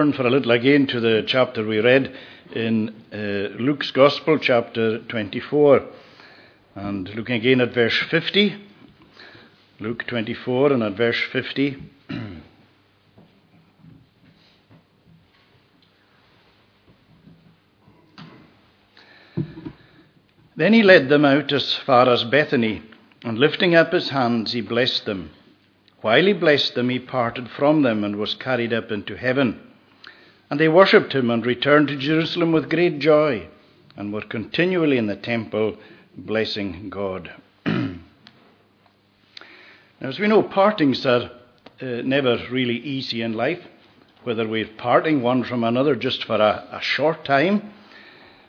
Turn for a little again to the chapter we read in uh, Luke's Gospel, chapter 24, and looking again at verse 50. Luke 24 and at verse 50. then he led them out as far as Bethany, and lifting up his hands, he blessed them. While he blessed them, he parted from them and was carried up into heaven. And they worshipped him and returned to Jerusalem with great joy and were continually in the temple blessing God. now, as we know, partings are uh, never really easy in life, whether we're parting one from another just for a, a short time,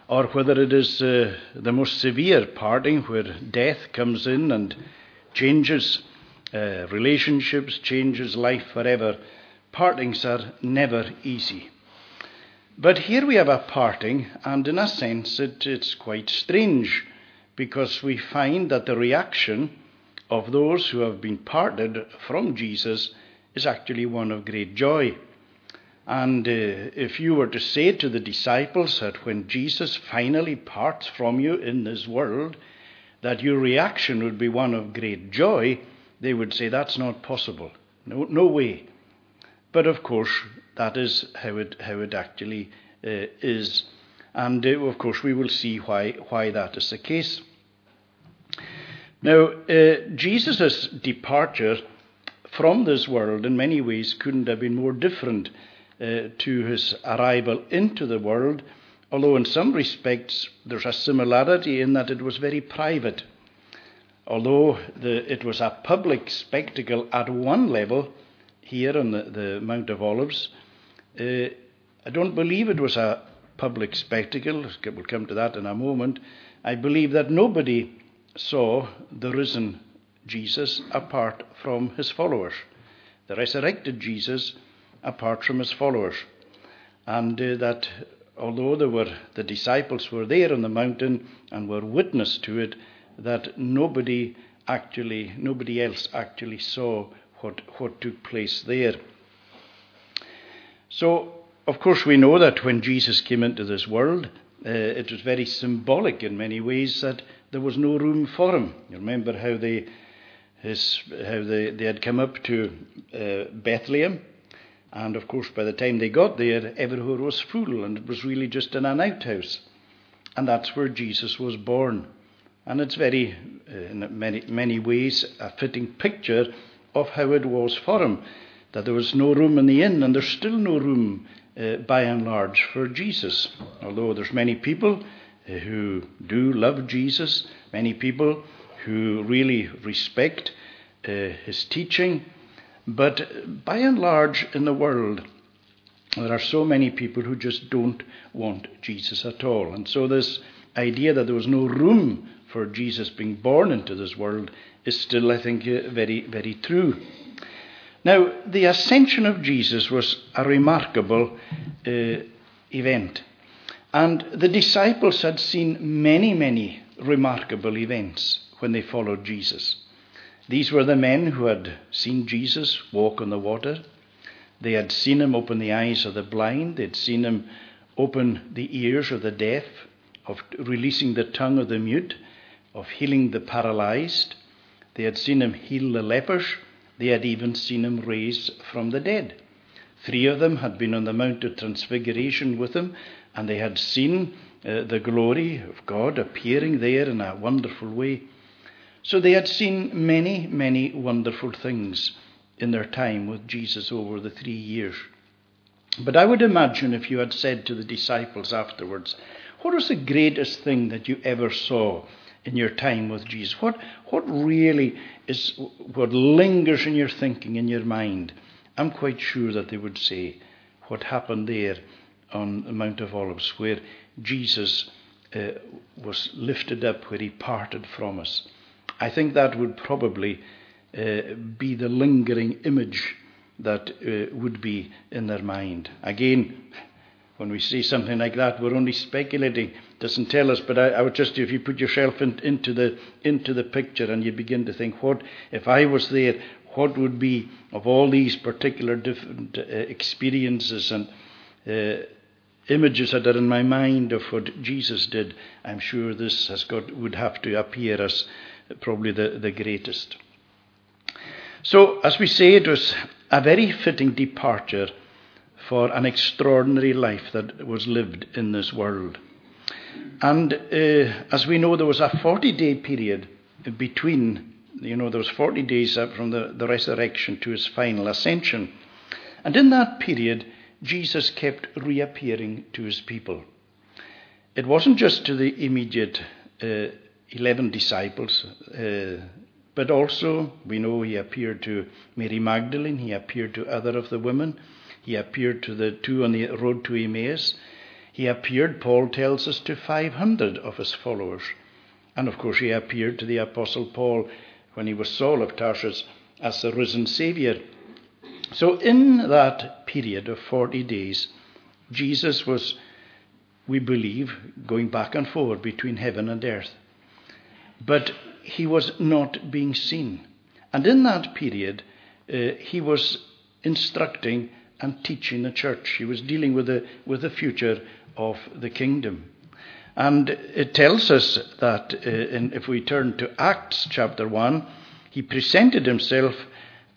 or whether it is uh, the most severe parting where death comes in and changes uh, relationships, changes life forever. Partings are never easy. But here we have a parting, and in a sense it, it's quite strange because we find that the reaction of those who have been parted from Jesus is actually one of great joy. And uh, if you were to say to the disciples that when Jesus finally parts from you in this world, that your reaction would be one of great joy, they would say that's not possible. No, no way. But of course, that is how it, how it actually uh, is. And uh, of course, we will see why, why that is the case. Now, uh, Jesus' departure from this world in many ways couldn't have been more different uh, to his arrival into the world, although in some respects there's a similarity in that it was very private. Although the, it was a public spectacle at one level, here on the, the Mount of Olives. Uh, I don't believe it was a public spectacle. We'll come to that in a moment. I believe that nobody saw the risen Jesus apart from his followers, the resurrected Jesus apart from his followers. And uh, that although there were the disciples were there on the mountain and were witness to it, that nobody actually, nobody else actually saw what, what took place there. So, of course, we know that when Jesus came into this world, uh, it was very symbolic in many ways that there was no room for him. You remember how they, his, how they, they had come up to uh, Bethlehem, and of course, by the time they got there, everywhere was full, and it was really just in an outhouse. And that's where Jesus was born. And it's very, uh, in many, many ways, a fitting picture of how it was for him. That there was no room in the inn, and there's still no room, uh, by and large, for Jesus. Although there's many people uh, who do love Jesus, many people who really respect uh, his teaching, but by and large in the world, there are so many people who just don't want Jesus at all. And so, this idea that there was no room for Jesus being born into this world is still, I think, uh, very, very true. Now, the ascension of Jesus was a remarkable uh, event. And the disciples had seen many, many remarkable events when they followed Jesus. These were the men who had seen Jesus walk on the water. They had seen him open the eyes of the blind. They had seen him open the ears of the deaf, of releasing the tongue of the mute, of healing the paralyzed. They had seen him heal the lepers. They had even seen him raise from the dead. Three of them had been on the Mount of Transfiguration with him, and they had seen uh, the glory of God appearing there in a wonderful way. So they had seen many, many wonderful things in their time with Jesus over the three years. But I would imagine if you had said to the disciples afterwards, What was the greatest thing that you ever saw in your time with Jesus? What, what really is what lingers in your thinking, in your mind? I'm quite sure that they would say what happened there on the Mount of Olives, where Jesus uh, was lifted up, where he parted from us. I think that would probably uh, be the lingering image that uh, would be in their mind. Again, when we see something like that, we're only speculating. It Doesn't tell us, but I, I would just if you put yourself in, into the into the picture and you begin to think, what if I was there? What would be of all these particular different uh, experiences and uh, images that are in my mind of what Jesus did, I'm sure this has got, would have to appear as probably the, the greatest. So, as we say, it was a very fitting departure for an extraordinary life that was lived in this world. And uh, as we know, there was a 40 day period between, you know, there was 40 days from the, the resurrection to his final ascension. And in that period, Jesus kept reappearing to his people. It wasn't just to the immediate uh, 11 disciples, uh, but also we know he appeared to Mary Magdalene, he appeared to other of the women, he appeared to the two on the road to Emmaus, he appeared, Paul tells us, to 500 of his followers. And of course, he appeared to the Apostle Paul when he was Saul of Tarsus as the risen Saviour. So, in that period of 40 days, Jesus was, we believe, going back and forward between heaven and earth. But he was not being seen. And in that period, uh, he was instructing and teaching the church. He was dealing with the, with the future of the kingdom. And it tells us that uh, in, if we turn to Acts chapter 1, he presented himself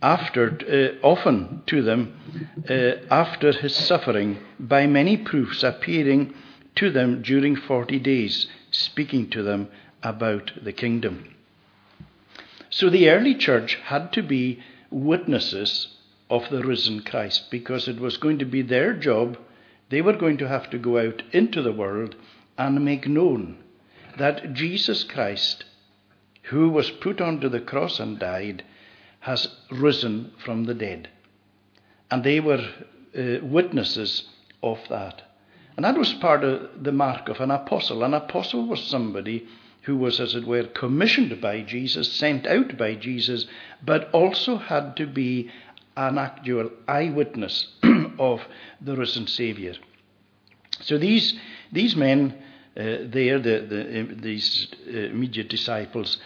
after, uh, often to them uh, after his suffering by many proofs appearing to them during 40 days, speaking to them about the kingdom. So the early church had to be witnesses of the risen Christ because it was going to be their job. They were going to have to go out into the world and make known that Jesus Christ, who was put onto the cross and died, has risen from the dead. And they were uh, witnesses of that. And that was part of the mark of an apostle. An apostle was somebody who was, as it were, commissioned by Jesus, sent out by Jesus, but also had to be an actual eyewitness of the risen Saviour. So these, these men uh, there, the, the, these uh, immediate disciples,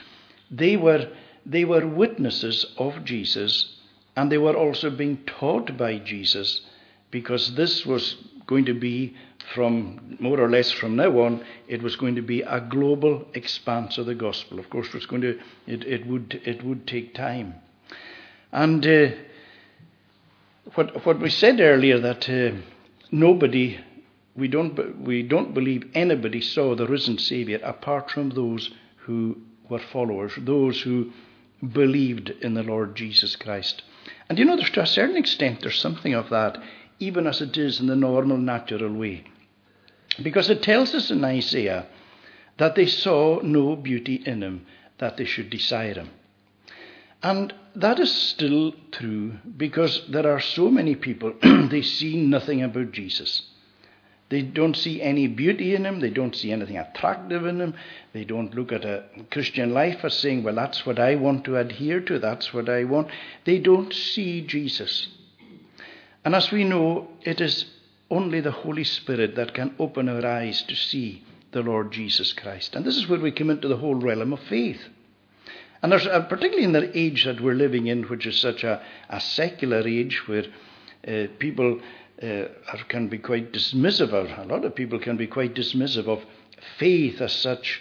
they were they were witnesses of Jesus and they were also being taught by Jesus because this was going to be from more or less from now on, it was going to be a global expanse of the gospel. Of course, it was going to it, it would it would take time, and uh, what what we said earlier that uh, nobody we don't we don't believe anybody saw the risen Savior apart from those who were followers, those who believed in the Lord Jesus Christ. And you know, there's to a certain extent, there's something of that, even as it is in the normal, natural way. Because it tells us in Isaiah that they saw no beauty in him, that they should desire him. And that is still true because there are so many people, they see nothing about Jesus. They don't see any beauty in him. They don't see anything attractive in him. They don't look at a Christian life as saying, well, that's what I want to adhere to. That's what I want. They don't see Jesus. And as we know, it is only the Holy Spirit that can open our eyes to see the Lord Jesus Christ. And this is where we come into the whole realm of faith. And there's, uh, particularly in the age that we're living in, which is such a, a secular age where uh, people uh, can be quite dismissive of, a lot of people can be quite dismissive of faith as such.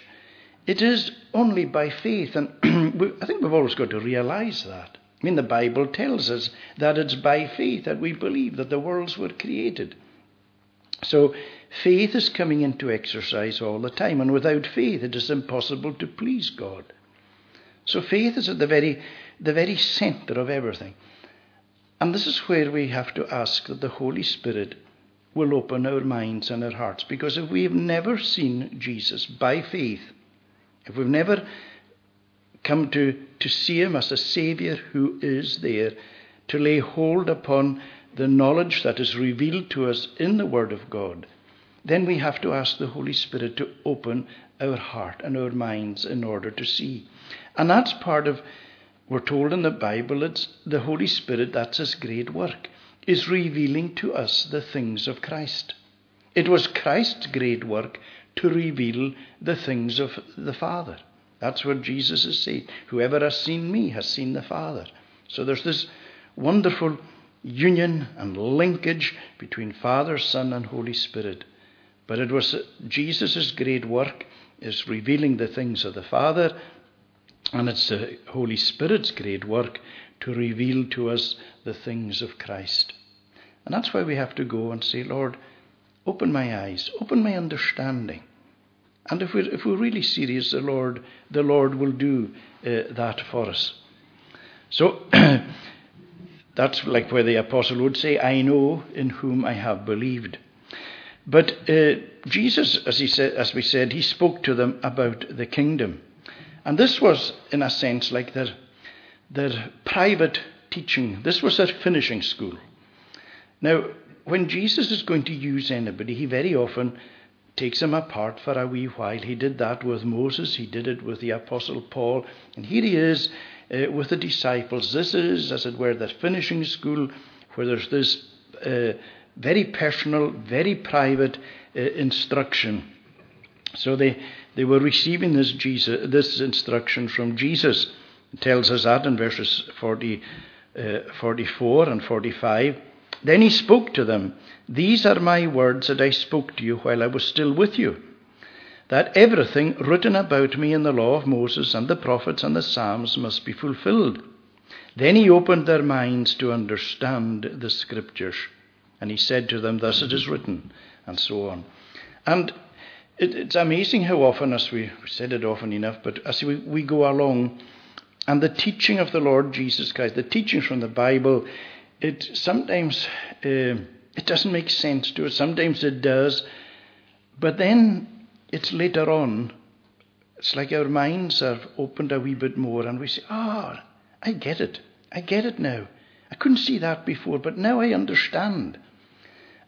It is only by faith, and I think we've always got to realize that. I mean, the Bible tells us that it's by faith that we believe that the worlds were created. So, faith is coming into exercise all the time, and without faith, it is impossible to please God. So, faith is at the very, the very center of everything. And this is where we have to ask that the Holy Spirit will open our minds and our hearts. Because if we have never seen Jesus by faith, if we've never come to, to see him as a Saviour who is there, to lay hold upon the knowledge that is revealed to us in the Word of God, then we have to ask the Holy Spirit to open our heart and our minds in order to see. And that's part of we're told in the Bible it's the Holy Spirit, that's his great work, is revealing to us the things of Christ. It was Christ's great work to reveal the things of the Father. That's what Jesus is saying. Whoever has seen me has seen the Father. So there's this wonderful union and linkage between Father, Son, and Holy Spirit. But it was Jesus' great work is revealing the things of the Father, and it's the Holy Spirit's great work to reveal to us the things of Christ. And that's why we have to go and say, Lord, open my eyes, open my understanding. And if we're, if we're really serious, the Lord, the Lord will do uh, that for us. So that's like where the apostle would say, I know in whom I have believed. But uh, Jesus, as, he said, as we said, he spoke to them about the kingdom. And this was, in a sense, like their, their private teaching. This was their finishing school. Now, when Jesus is going to use anybody, he very often takes them apart for a wee while. He did that with Moses, he did it with the Apostle Paul, and here he is uh, with the disciples. This is, as it were, the finishing school where there's this uh, very personal, very private uh, instruction. So they, they were receiving this, Jesus, this instruction from Jesus. It tells us that in verses 40, uh, 44 and 45. Then he spoke to them These are my words that I spoke to you while I was still with you. That everything written about me in the law of Moses and the prophets and the Psalms must be fulfilled. Then he opened their minds to understand the scriptures. And he said to them, Thus it is written, and so on. And it, it's amazing how often, as we said it often enough, but as we, we go along, and the teaching of the Lord Jesus Christ, the teaching from the Bible, it sometimes uh, it doesn't make sense to us. Sometimes it does, but then it's later on. It's like our minds are opened a wee bit more, and we say, "Ah, oh, I get it. I get it now. I couldn't see that before, but now I understand."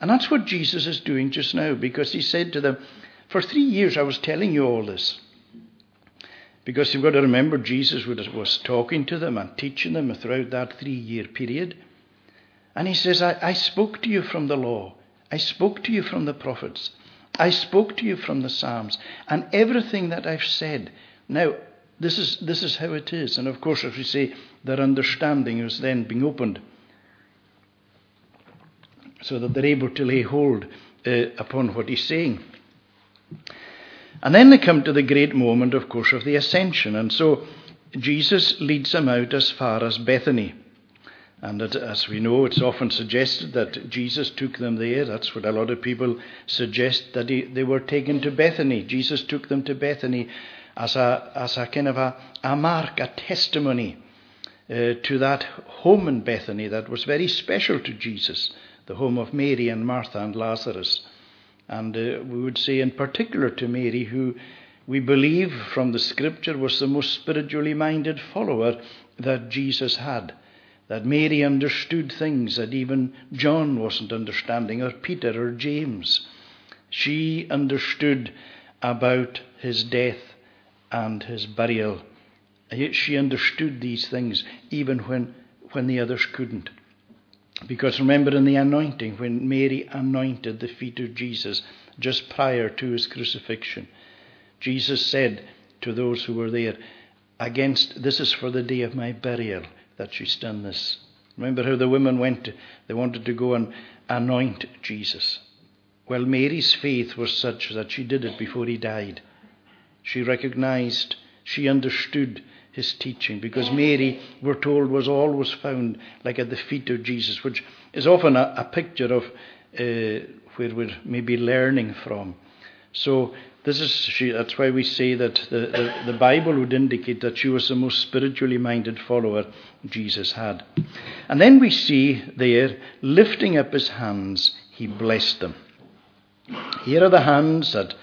And that's what Jesus is doing just now because he said to them, For three years I was telling you all this. Because you've got to remember, Jesus was talking to them and teaching them throughout that three year period. And he says, I, I spoke to you from the law, I spoke to you from the prophets, I spoke to you from the Psalms, and everything that I've said. Now, this is, this is how it is. And of course, as we say, their understanding is then being opened so that they're able to lay hold uh, upon what he's saying. And then they come to the great moment, of course, of the ascension. And so Jesus leads them out as far as Bethany. And as we know, it's often suggested that Jesus took them there. That's what a lot of people suggest, that he, they were taken to Bethany. Jesus took them to Bethany as a, as a kind of a, a mark, a testimony uh, to that home in Bethany that was very special to Jesus the home of Mary and Martha and Lazarus. And uh, we would say, in particular, to Mary, who we believe from the scripture was the most spiritually minded follower that Jesus had. That Mary understood things that even John wasn't understanding, or Peter or James. She understood about his death and his burial. Yet She understood these things even when, when the others couldn't. Because remember in the anointing, when Mary anointed the feet of Jesus just prior to his crucifixion, Jesus said to those who were there, Against this is for the day of my burial that she's done this. Remember how the women went, they wanted to go and anoint Jesus. Well, Mary's faith was such that she did it before he died. She recognized, she understood his teaching because Mary, we're told, was always found like at the feet of Jesus, which is often a, a picture of uh, where we're maybe learning from. So this is she, that's why we say that the, the, the Bible would indicate that she was the most spiritually minded follower Jesus had. And then we see there, lifting up his hands, he blessed them. Here are the hands that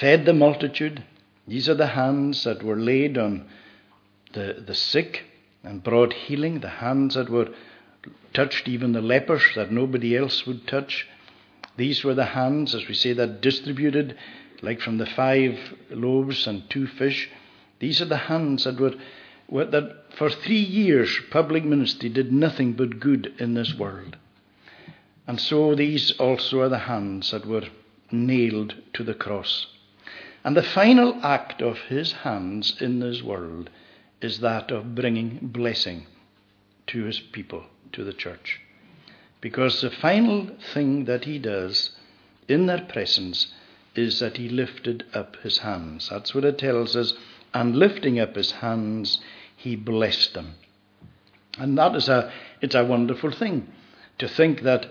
fed the multitude. These are the hands that were laid on the, the sick and brought healing, the hands that were touched even the lepers that nobody else would touch. These were the hands, as we say, that distributed, like from the five loaves and two fish. These are the hands that were, were that for three years public ministry did nothing but good in this world. And so these also are the hands that were nailed to the cross. And the final act of his hands in this world is that of bringing blessing to his people, to the church. Because the final thing that he does in their presence is that he lifted up his hands. That's what it tells us. And lifting up his hands, he blessed them. And that is a, it's a wonderful thing to think that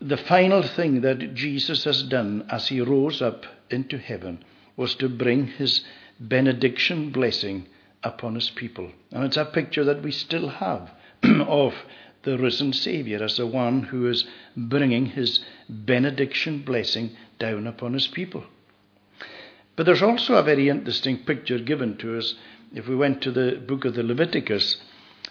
the final thing that Jesus has done as he rose up into heaven was to bring his benediction blessing upon his people. And it's a picture that we still have of the risen Saviour as the one who is bringing his benediction blessing down upon his people. But there's also a very interesting picture given to us if we went to the book of the Leviticus,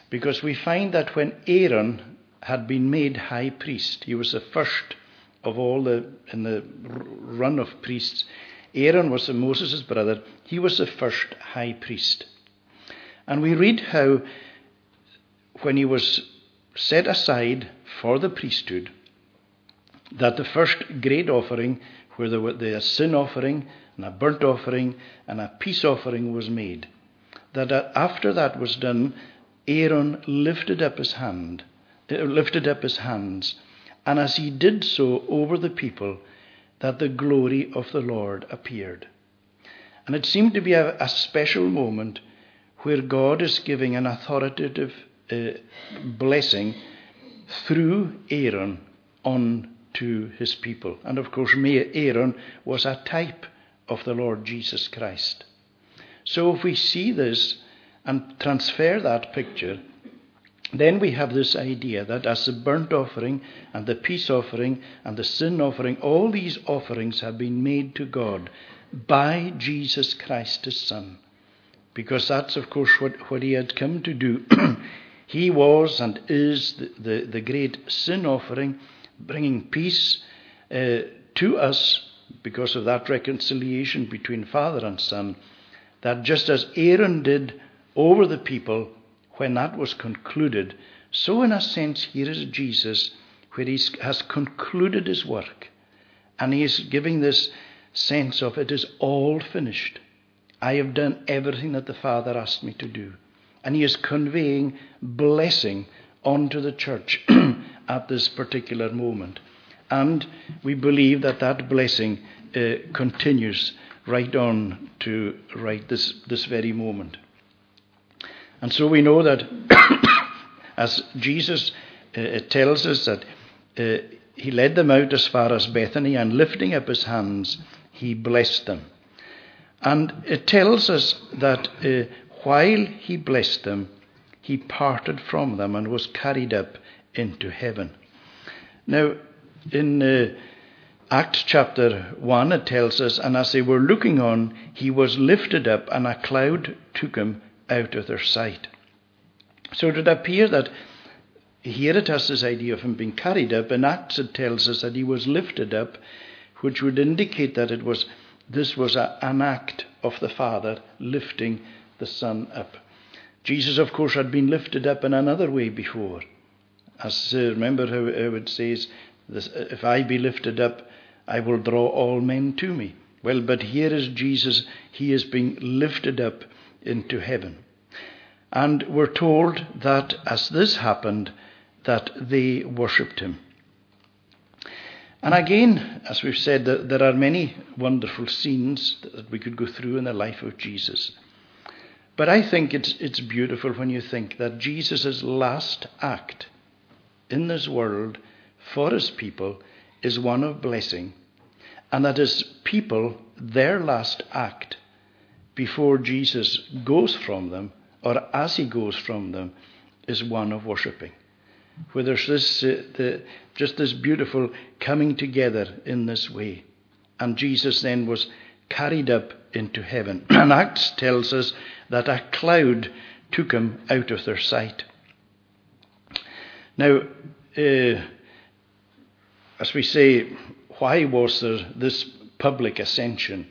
because we find that when Aaron had been made high priest, he was the first of all the in the run of priests. Aaron was Moses' brother. He was the first high priest. And we read how when he was set aside for the priesthood, that the first great offering, where there was a sin offering and a burnt offering and a peace offering was made, that after that was done, Aaron lifted up his hand, uh, lifted up his hands, and as he did so over the people, that the glory of the Lord appeared. And it seemed to be a, a special moment where God is giving an authoritative uh, blessing through Aaron on to his people. And of course, Aaron was a type of the Lord Jesus Christ. So if we see this and transfer that picture, then we have this idea that as the burnt offering and the peace offering and the sin offering, all these offerings have been made to God by Jesus Christ, his Son. Because that's, of course, what, what he had come to do. he was and is the, the, the great sin offering, bringing peace uh, to us because of that reconciliation between Father and Son. That just as Aaron did over the people when that was concluded, so in a sense, here is Jesus, where he has concluded his work. And he is giving this sense of it is all finished. I have done everything that the Father asked me to do. And he is conveying blessing onto the church at this particular moment. And we believe that that blessing uh, continues right on to right this, this very moment. And so we know that as Jesus uh, tells us that uh, he led them out as far as Bethany and lifting up his hands, he blessed them. And it tells us that uh, while he blessed them, he parted from them and was carried up into heaven. Now, in uh, Acts chapter 1, it tells us, And as they were looking on, he was lifted up, and a cloud took him out of their sight. So it would appear that here it has this idea of him being carried up. In Acts, it tells us that he was lifted up, which would indicate that it was this was a, an act of the Father lifting the Son up. Jesus, of course, had been lifted up in another way before. As uh, remember how, how it says, this, "If I be lifted up, I will draw all men to me." Well, but here is Jesus; he is being lifted up into heaven, and we're told that as this happened, that they worshipped him. And again, as we've said, there are many wonderful scenes that we could go through in the life of Jesus. But I think it's, it's beautiful when you think that Jesus' last act in this world for his people is one of blessing, and that his people, their last act before Jesus goes from them, or as he goes from them, is one of worshipping where there's this, uh, the, just this beautiful coming together in this way. And Jesus then was carried up into heaven. And Acts tells us that a cloud took him out of their sight. Now, uh, as we say, why was there this public ascension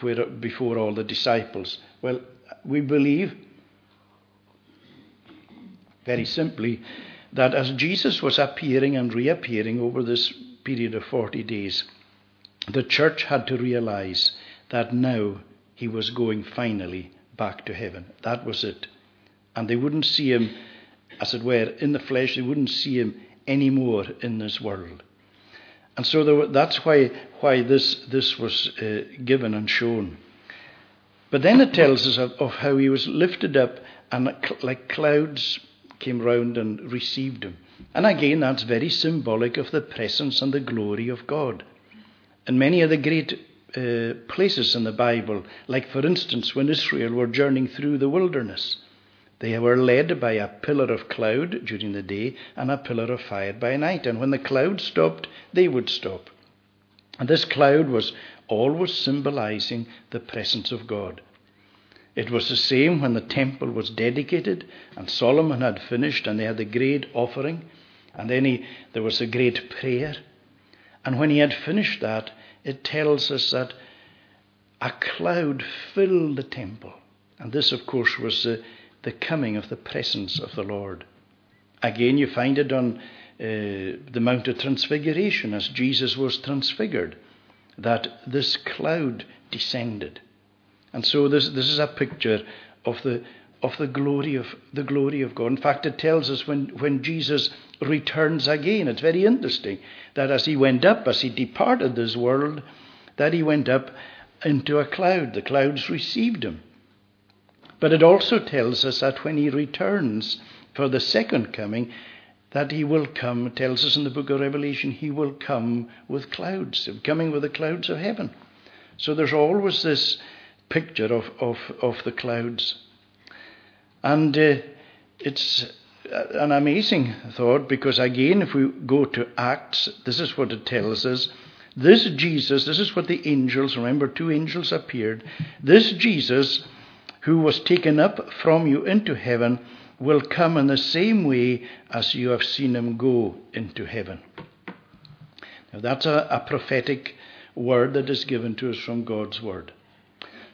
where, before all the disciples? Well, we believe, very simply, that as Jesus was appearing and reappearing over this period of 40 days, the church had to realize that now he was going finally back to heaven. That was it. And they wouldn't see him, as it were, in the flesh, they wouldn't see him anymore in this world. And so there, that's why, why this, this was uh, given and shown. But then it tells us of, of how he was lifted up and like clouds came round and received him. And again, that's very symbolic of the presence and the glory of God. And many of the great uh, places in the Bible, like for instance when Israel were journeying through the wilderness, they were led by a pillar of cloud during the day and a pillar of fire by night. And when the cloud stopped, they would stop. And this cloud was always symbolizing the presence of God. It was the same when the temple was dedicated and Solomon had finished and they had the great offering. And then he, there was a great prayer. And when he had finished that, it tells us that a cloud filled the temple. And this, of course, was the, the coming of the presence of the Lord. Again, you find it on uh, the Mount of Transfiguration as Jesus was transfigured, that this cloud descended. And so this, this is a picture of the, of the glory of the glory of God. In fact, it tells us when, when Jesus returns again. It's very interesting that as he went up, as he departed this world, that he went up into a cloud. The clouds received him. But it also tells us that when he returns for the second coming, that he will come, tells us in the book of Revelation, he will come with clouds, coming with the clouds of heaven. So there's always this picture of, of, of the clouds. And uh, it's an amazing thought because, again, if we go to Acts, this is what it tells us. This Jesus, this is what the angels, remember, two angels appeared. This Jesus, who was taken up from you into heaven, will come in the same way as you have seen him go into heaven. Now, that's a, a prophetic word that is given to us from God's word.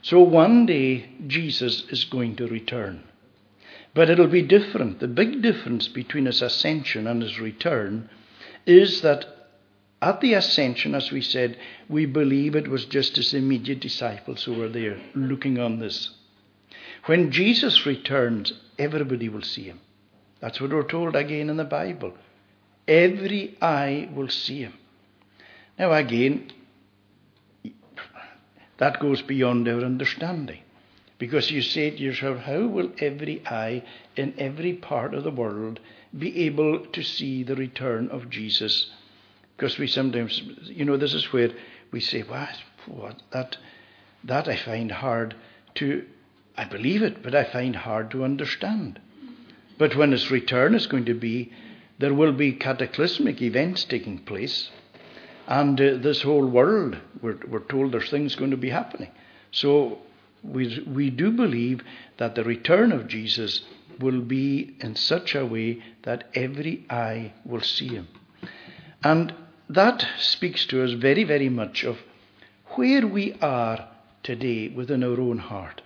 So one day Jesus is going to return. But it'll be different. The big difference between his ascension and his return is that at the ascension, as we said, we believe it was just his immediate disciples who were there looking on this. When Jesus returns, everybody will see him. That's what we're told again in the Bible. Every eye will see him. Now, again, that goes beyond our understanding. Because you say to yourself, how will every eye in every part of the world be able to see the return of Jesus? Because we sometimes, you know, this is where we say, what, what, that, that I find hard to, I believe it, but I find hard to understand. But when his return is going to be, there will be cataclysmic events taking place. And uh, this whole world, we're, we're told there's things going to be happening. So we, we do believe that the return of Jesus will be in such a way that every eye will see him. And that speaks to us very, very much of where we are today within our own heart.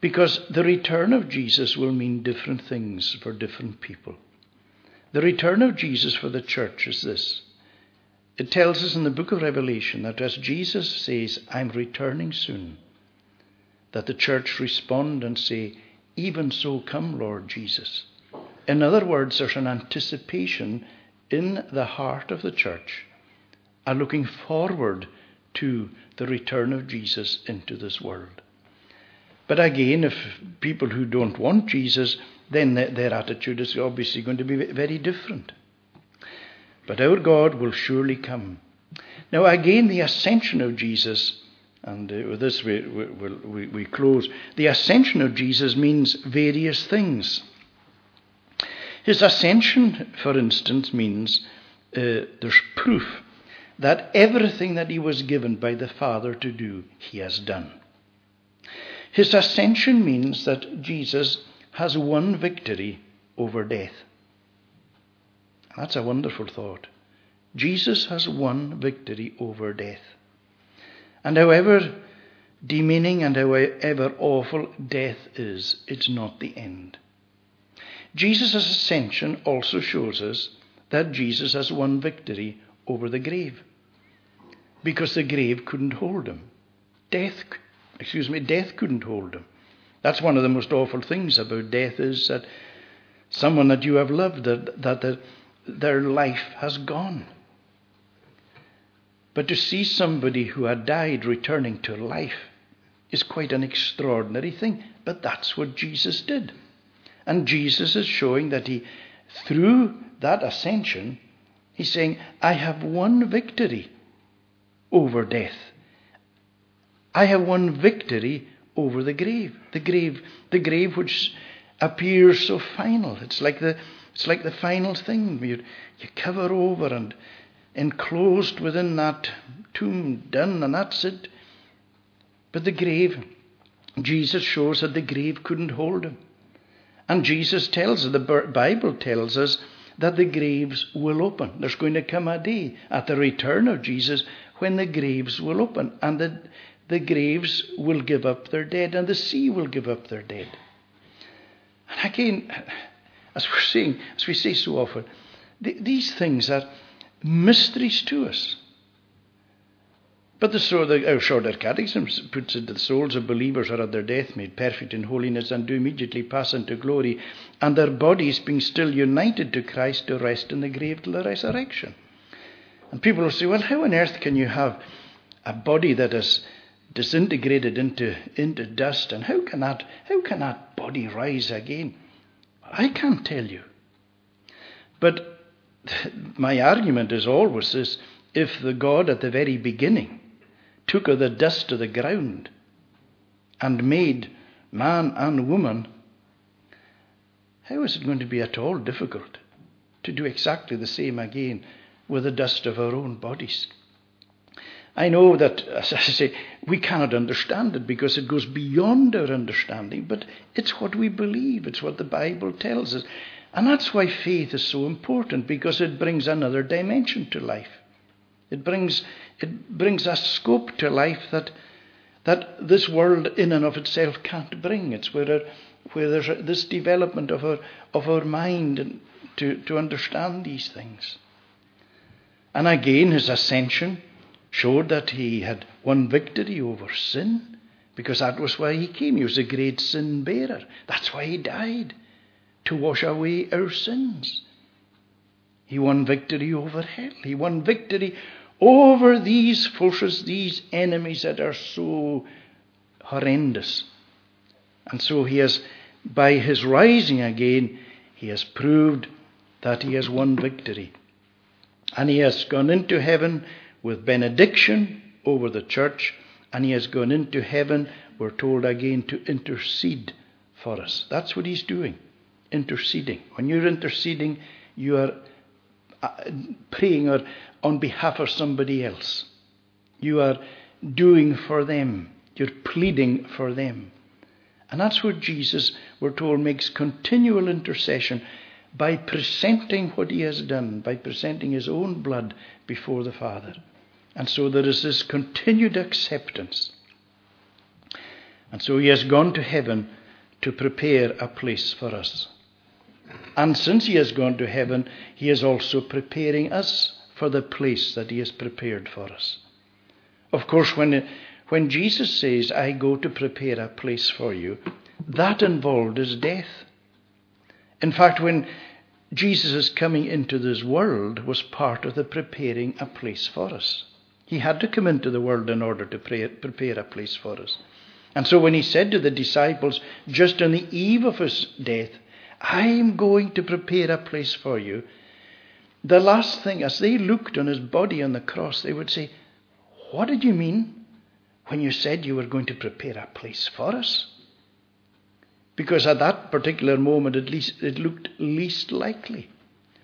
Because the return of Jesus will mean different things for different people. The return of Jesus for the church is this it tells us in the book of Revelation that as Jesus says, I'm returning soon, that the church respond and say, Even so, come, Lord Jesus. In other words, there's an anticipation in the heart of the church, a looking forward to the return of Jesus into this world. But again, if people who don't want Jesus, then their attitude is obviously going to be very different. But our God will surely come. Now, again, the ascension of Jesus, and uh, with this we, we, we, close. The ascension of Jesus means various things. His ascension, for instance, means uh, there's proof that everything that he was given by the Father to do, he has done. His ascension means that Jesus has won victory over death. That's a wonderful thought. Jesus has won victory over death. And however demeaning and however awful death is, it's not the end. Jesus' ascension also shows us that Jesus has won victory over the grave. Because the grave couldn't hold him. Death, excuse me, death couldn't hold him. That's one of the most awful things about death is that someone that you have loved, that, that the, their life has gone. But to see somebody who had died returning to life is quite an extraordinary thing. But that's what Jesus did. And Jesus is showing that he, through that ascension, he's saying, I have won victory over death. I have won victory over the grave. The grave, the grave which appears so final. It's like the, it's like the final thing. You, you cover over and enclosed within that tomb, done, and that's it. But the grave, Jesus shows that the grave couldn't hold him. And Jesus tells us, the Bible tells us, that the graves will open. There's going to come a day at the return of Jesus when the graves will open and the, the graves will give up their dead and the sea will give up their dead. And again, as we're saying, as we say so often, these things are mysteries to us. But the, so the, our shorter catechism puts it the souls of believers are at their death made perfect in holiness and do immediately pass into glory, and their bodies being still united to Christ to rest in the grave till the resurrection. And people will say, well, how on earth can you have a body that is disintegrated into, into dust, and how can that how can that body rise again? I can't tell you. But my argument is always this if the God at the very beginning took of the dust of the ground and made man and woman, how is it going to be at all difficult to do exactly the same again with the dust of our own bodies? I know that, as I say, we cannot understand it because it goes beyond our understanding, but it's what we believe, it's what the Bible tells us. And that's why faith is so important because it brings another dimension to life. It brings, it brings a scope to life that, that this world in and of itself can't bring. It's where, where there's this development of our, of our mind to, to understand these things. And again, his ascension showed that he had won victory over sin because that was why he came. He was a great sin bearer. That's why he died to wash away our sins. He won victory over hell. He won victory over these forces, these enemies that are so horrendous. And so he has, by his rising again, he has proved that he has won victory. And he has gone into heaven with benediction over the church, and he has gone into heaven, we're told again, to intercede for us. That's what he's doing interceding. When you're interceding, you are uh, praying or on behalf of somebody else. You are doing for them. You're pleading for them. And that's what Jesus, we're told, makes continual intercession by presenting what he has done, by presenting his own blood before the Father. And so there is this continued acceptance. And so he has gone to heaven to prepare a place for us. And since he has gone to heaven, he is also preparing us for the place that he has prepared for us. Of course, when, when Jesus says, I go to prepare a place for you, that involved his death. In fact, when Jesus' coming into this world was part of the preparing a place for us. He had to come into the world in order to pray, prepare a place for us. And so when he said to the disciples, just on the eve of his death, I'm going to prepare a place for you. The last thing, as they looked on his body on the cross, they would say, What did you mean when you said you were going to prepare a place for us? Because at that particular moment, at least, it looked least likely.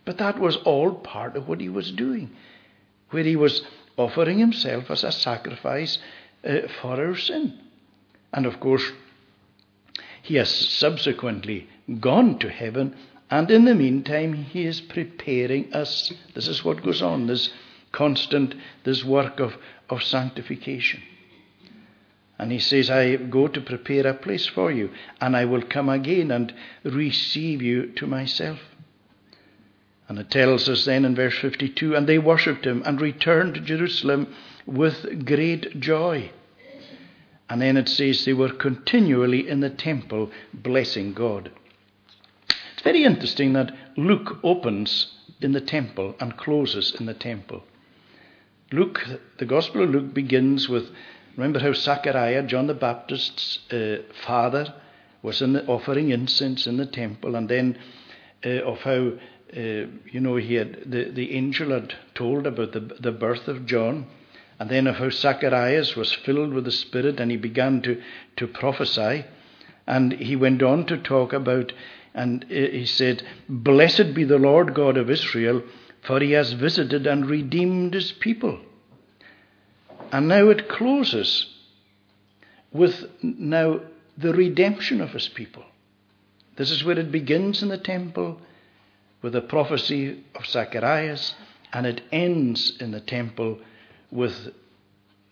But that was all part of what he was doing, where he was offering himself as a sacrifice uh, for our sin. And of course, he has subsequently gone to heaven, and in the meantime, He is preparing us. This is what goes on, this constant, this work of, of sanctification. And he says, I go to prepare a place for you, and I will come again and receive you to myself. And it tells us then in verse 52 and they worshipped him and returned to Jerusalem with great joy. And then it says they were continually in the temple blessing God It's very interesting that Luke opens in the temple and closes in the temple. Luke, the Gospel of Luke begins with remember how Zachariah, John the Baptist's uh, father, was the, offering incense in the temple, and then uh, of how uh, you know he had the, the angel had told about the, the birth of John, and then of how Zacharias was filled with the Spirit and he began to, to prophesy. And he went on to talk about, and he said, Blessed be the Lord God of Israel, for he has visited and redeemed his people. And now it closes with now the redemption of his people. This is where it begins in the temple with the prophecy of Zacharias, and it ends in the temple with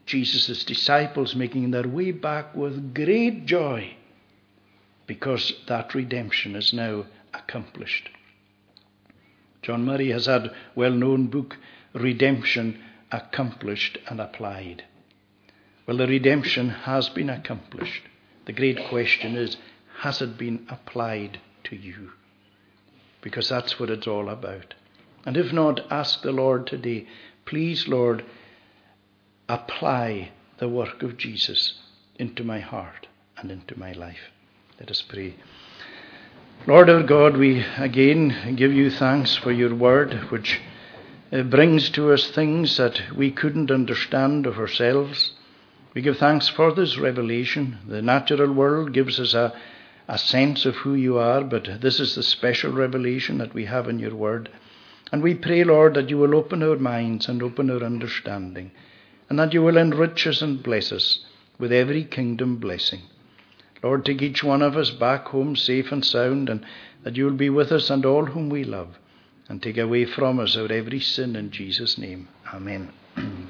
Jesus' disciples making their way back with great joy because that redemption is now accomplished. John Murray has had well-known book Redemption accomplished and applied. Well, the redemption has been accomplished. The great question is, has it been applied to you? Because that's what it's all about. And if not, ask the Lord today, please, Lord, apply the work of Jesus into my heart and into my life. Let us pray. Lord our God, we again give you thanks for your word, which uh, brings to us things that we couldn't understand of ourselves. We give thanks for this revelation. The natural world gives us a, a sense of who you are, but this is the special revelation that we have in your word. And we pray, Lord, that you will open our minds and open our understanding and that you will enrich us and bless us with every kingdom blessing. Lord, take each one of us back home safe and sound, and that you will be with us and all whom we love, and take away from us our every sin in Jesus' name. Amen.